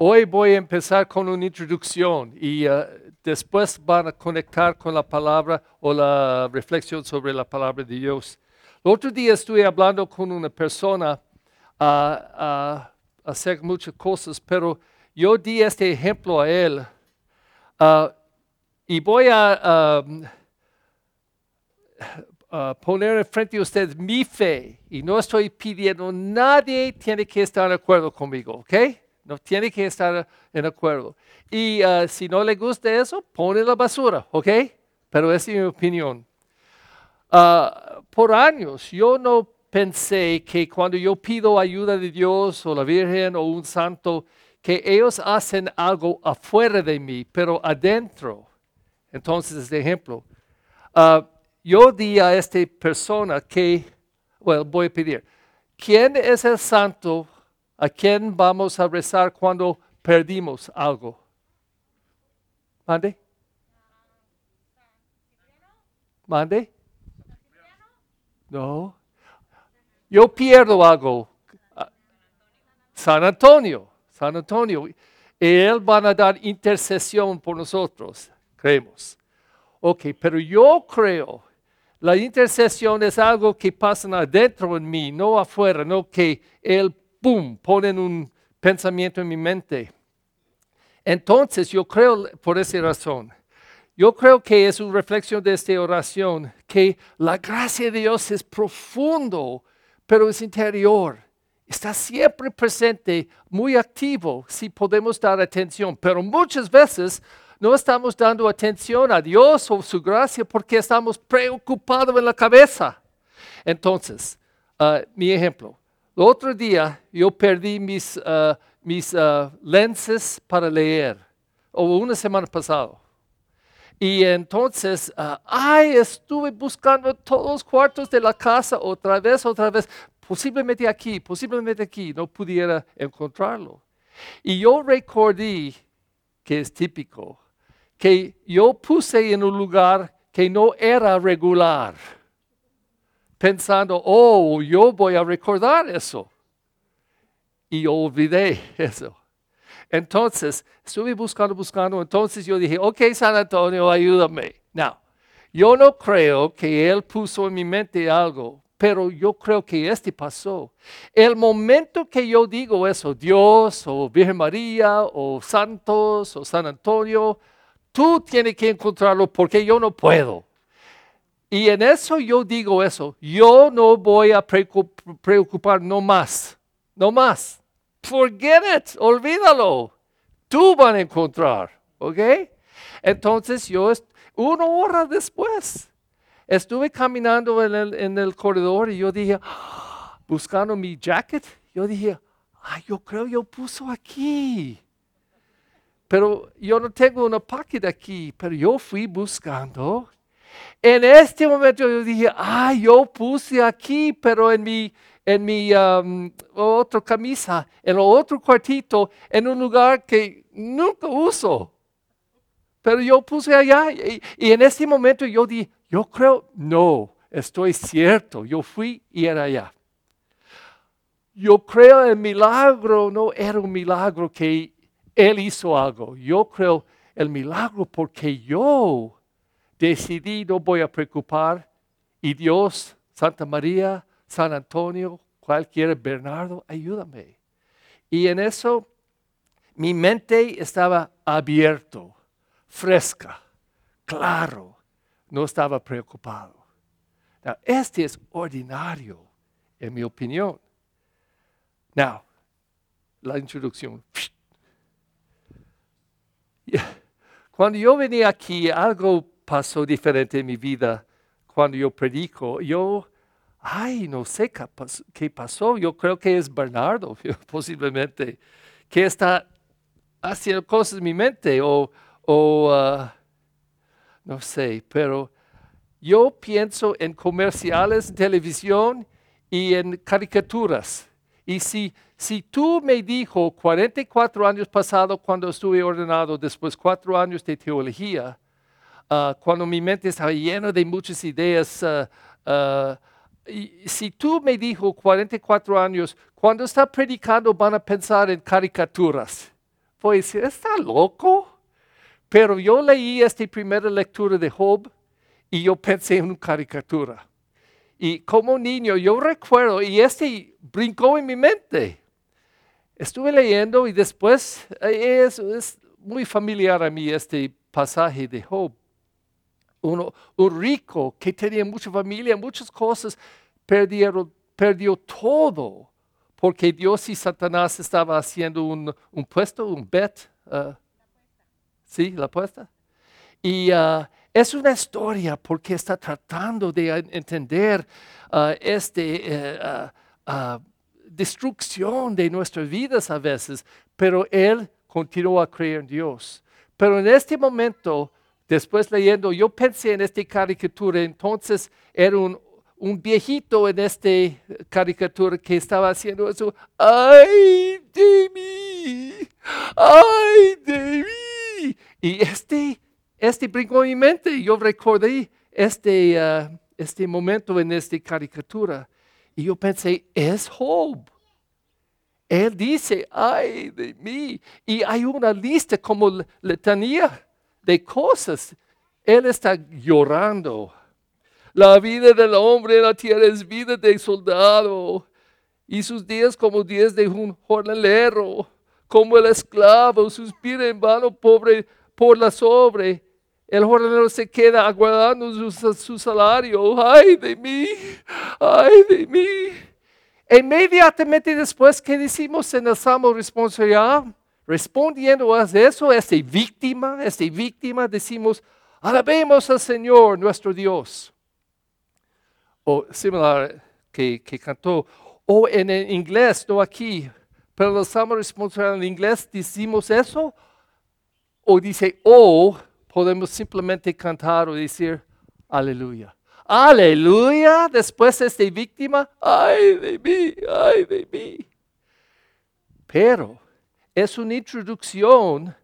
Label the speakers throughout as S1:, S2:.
S1: Hoy voy a empezar con una introducción y uh, después van a conectar con la palabra o la reflexión sobre la palabra de Dios. El otro día estuve hablando con una persona uh, uh, muchas cosas, pero yo di este ejemplo a él y voy a poner enfrente de ustedes mi fe y no estoy pidiendo, nadie tiene que estar de acuerdo conmigo, ¿ok? No tiene que estar en acuerdo. Y uh, si no le gusta eso, pone la basura, ¿ok? Pero es mi opinión. Uh, por años yo no pensé que cuando yo pido ayuda de Dios o la Virgen o un santo, que ellos hacen algo afuera de mí, pero adentro. Entonces, este ejemplo. Uh, yo di a esta persona que, bueno, voy a pedir, ¿quién es el santo a quien vamos a rezar cuando perdimos algo? ¿Mande? ¿Mande? No. Yo pierdo algo. San Antonio, San Antonio. Él va a dar intercesión por nosotros, creemos. Ok, pero yo creo la intercesión es algo que pasa adentro en mí, no afuera, no que Él, ¡pum!, pone un pensamiento en mi mente. Entonces yo creo por esa razón, yo creo que es una reflexión de esta oración, que la gracia de Dios es profundo, pero es interior. Está siempre presente, muy activo, si podemos dar atención, pero muchas veces no estamos dando atención a Dios o su gracia porque estamos preocupados en la cabeza. Entonces, uh, mi ejemplo. El otro día yo perdí mis, uh, mis uh, lenses para leer, o una semana pasada. Y entonces, ay, estuve buscando todos los cuartos de la casa otra vez, otra vez, posiblemente aquí, posiblemente aquí, no pudiera encontrarlo. Y yo recordé, que es típico, que yo puse en un lugar que no era regular, pensando, oh, yo voy a recordar eso. Y yo olvidé eso. Entonces, estuve buscando, buscando, entonces yo dije, ok, San Antonio, ayúdame. Now, yo no creo que él puso en mi mente algo, pero yo creo que este pasó. El momento que yo digo eso, Dios o Virgen María o Santos o San Antonio, Tú tienes que encontrarlo porque yo no puedo. Y en eso yo digo eso. Yo no voy a preocupar no más. No más. Forget it. Olvídalo. Tú vas a encontrar. ¿Ok? Entonces yo, una hora después, estuve caminando en el, en corredor y yo dije, ah, buscando mi jacket, yo dije, ay, yo creo yo puso aquí. Pero yo no tengo una paquete aquí, pero yo fui buscando. En este momento yo dije, ah, yo puse aquí, pero en mi, en mi um, otra camisa, en otro cuartito, en un lugar que nunca uso. Pero yo puse allá y, en este momento yo dije, yo creo, no, estoy cierto, yo fui y era allá. Yo creo el milagro no era un milagro que él hizo algo. Yo creo el milagro porque yo decidí no voy a preocupar y Dios, Santa María, San Antonio, cualquiera, Bernardo, ayúdame. Y en eso mi mente estaba abierto, fresca, claro, no estaba preocupado. este es ordinario, en mi opinión. Now, la introducción. Cuando yo venía aquí, algo pasó diferente en mi vida. Cuando yo predico, yo, ay, no sé qué pasó. Yo creo que es Bernardo, posiblemente, que está haciendo cosas en mi mente o, uh, no sé, pero yo pienso en comerciales en televisión y en caricaturas. Y si si tú me dijo 44 años pasado cuando estuve ordenado, después cuatro años de teología, ah, cuando mi mente estaba llena de muchas ideas, ah, y si tú me dijo 44 años, cuando está predicando van a pensar en caricaturas, voy a decir, ¿está loco? Pero yo leí esta primera lectura de Job y yo pensé en una caricatura. Y como niño yo recuerdo, y este brincó en mi mente. Estuve leyendo y después eh, es, es muy familiar a mí este pasaje de Job. Un rico que tenía mucha familia, muchas cosas, perdió todo porque Dios y Satanás estaban haciendo un, un puesto, un bet. Uh, ¿Sí? La apuesta. Y uh, es una historia porque está tratando de entender uh, esta uh, destrucción de nuestras vidas a veces, pero él continuó a creer en Dios. Pero en este momento, después leyendo, yo pensé en esta caricatura, entonces era un, viejito en esta caricatura que estaba haciendo eso. ¡Ay de mí! ¡Ay de mí! Y este este brincó en mi mente yo recordé este, uh, este momento en esta caricatura. Y yo pensé, es Job. Él dice, ay de mí. Y hay una lista como letanía de cosas. Él está llorando. La vida del hombre en la tierra es vida de soldado. Y sus días como días de un jornalero. Como el esclavo suspira en vano pobre por la sobre el jornalero se queda aguardando su, salario. Ay de mí, ay de mí. Inmediatamente después que decimos en el Salmo responsorial, respondiendo a eso, esta víctima, esta víctima, decimos, alabemos al Señor nuestro Dios. O similar que, cantó, o en inglés, no aquí, pero en el Salmo responsorial en inglés decimos eso, o dice, o podemos simplemente cantar o decir, aleluya. Aleluya, después de esta víctima, ay de mí, ay de mí. Pero es una introducción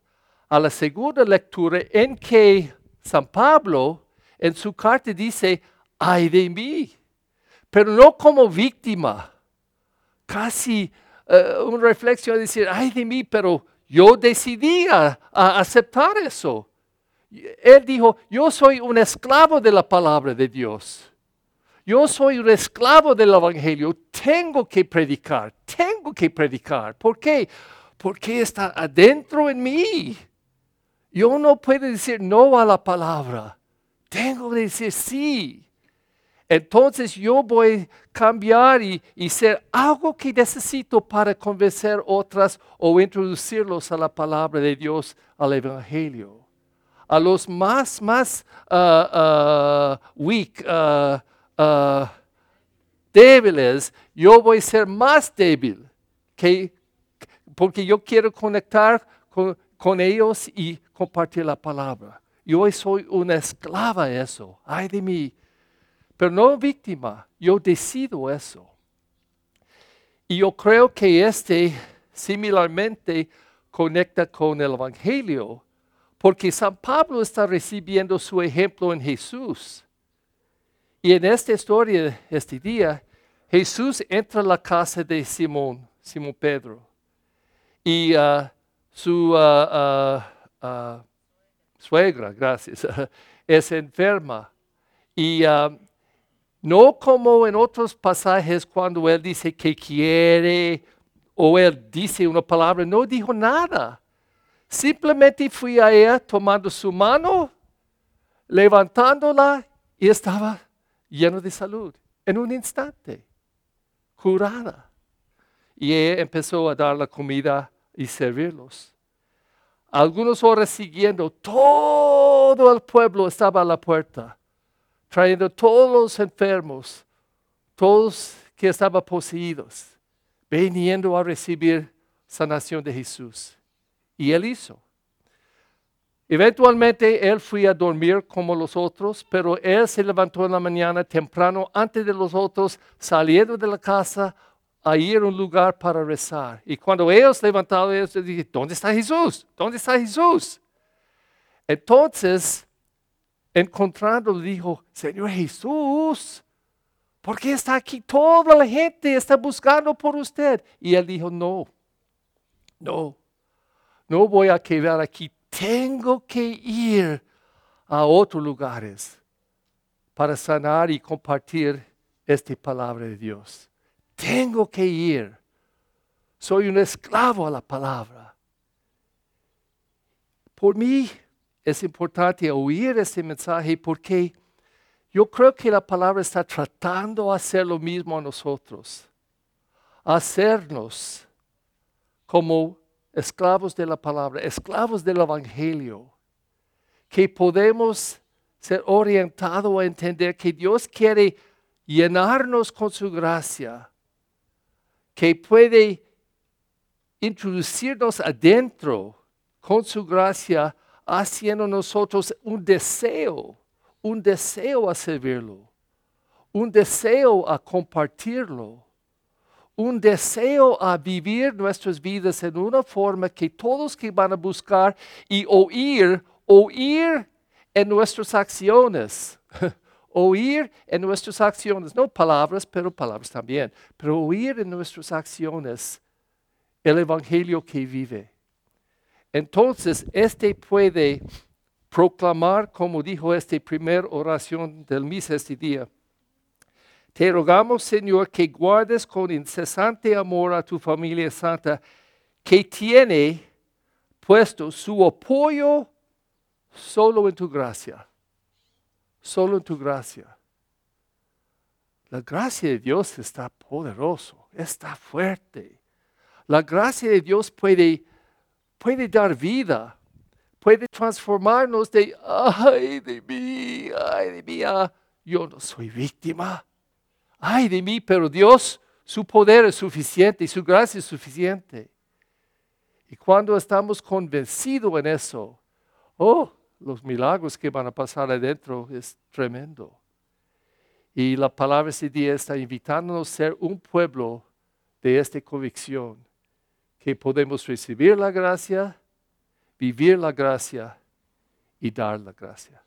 S1: a la segunda lectura en que San Pablo en su carta dice, ay de mí, pero no como víctima, casi uh, una reflexión de decir, ay de mí, pero yo decidí a aceptar eso. Él dijo, yo soy un esclavo de la palabra de Dios. Yo soy un esclavo del Evangelio. Tengo que predicar, tengo que predicar. ¿Por qué? Porque está adentro en mí. Yo no puedo decir no a la palabra. Tengo que decir sí. Entonces yo voy a cambiar y, y, ser algo que necesito para convencer otras o introducirlos a la palabra de Dios, al Evangelio a los más, más uh, uh, débiles, yo voy a ser más débil, que, porque yo quiero conectar con, ellos y compartir la palabra. Yo soy una esclava eso, ay de mí, pero no víctima, yo decido eso. Y yo creo que este similarmente conecta con el Evangelio porque San Pablo está recibiendo su ejemplo en Jesús. Y en esta historia, este día, Jesús entra a la casa de Simón, Simón Pedro. Y uh, su uh, suegra, gracias, es enferma. Y no como en otros pasajes cuando él dice que quiere o él dice una palabra, no dijo nada. Simplemente fui a ella tomando su mano, levantándola y estaba lleno de salud en un instante, curada. Y ella empezó a dar la comida y servirlos. Algunas horas siguiendo, todo el pueblo estaba a la puerta, trayendo todos los enfermos, todos que estaban poseídos, viniendo a recibir sanación de Jesús. Y él hizo. Eventualmente él fue a dormir como los otros, pero él se levantó en la mañana temprano antes de los otros, saliendo de la casa a ir a un lugar para rezar. Y cuando ellos levantaron, ellos dijeron, ¿dónde está Jesús? ¿Dónde está Jesús? Entonces, encontrándolo, dijo, Señor Jesús, ¿por qué está aquí? Toda la gente está buscando por usted. Y él dijo, no, no, no voy a quedar aquí, tengo que ir a otros lugares para sanar y compartir esta palabra de Dios. Tengo que ir. Soy un esclavo a la palabra. Por mí es importante oír este mensaje porque yo creo que la palabra está tratando de hacer lo mismo a nosotros. Hacernos como esclavos de la palabra, esclavos del Evangelio. Que podemos ser orientados a entender que Dios quiere llenarnos con su gracia, que puede introducirnos adentro con su gracia, haciendo nosotros un deseo, un deseo a servirlo, un deseo a compartirlo, un deseo a vivir nuestras vidas en una forma que todos que van a buscar y oír, oír en nuestras acciones. oír en nuestras acciones, no palabras, pero palabras también, pero oír en nuestras acciones el Evangelio que vive. Entonces, este puede proclamar, como dijo esta primera oración del misa este día, te rogamos, Señor, que guardes con incesante amor a tu familia santa, que tiene puesto su apoyo solo en tu gracia. Solo en tu gracia. La gracia de Dios está poderoso, está fuerte. La gracia de Dios puede, puede dar vida, puede transformarnos de, ay de mí, ay de mí, ah, yo no soy víctima. Ay de mí, pero Dios, su poder es suficiente y su gracia es suficiente. Y cuando estamos convencidos en eso, oh, los milagros que van a pasar adentro es tremendo. Y la palabra ese día está invitándonos a ser un pueblo de esta convicción, que podemos recibir la gracia, vivir la gracia y dar la gracia.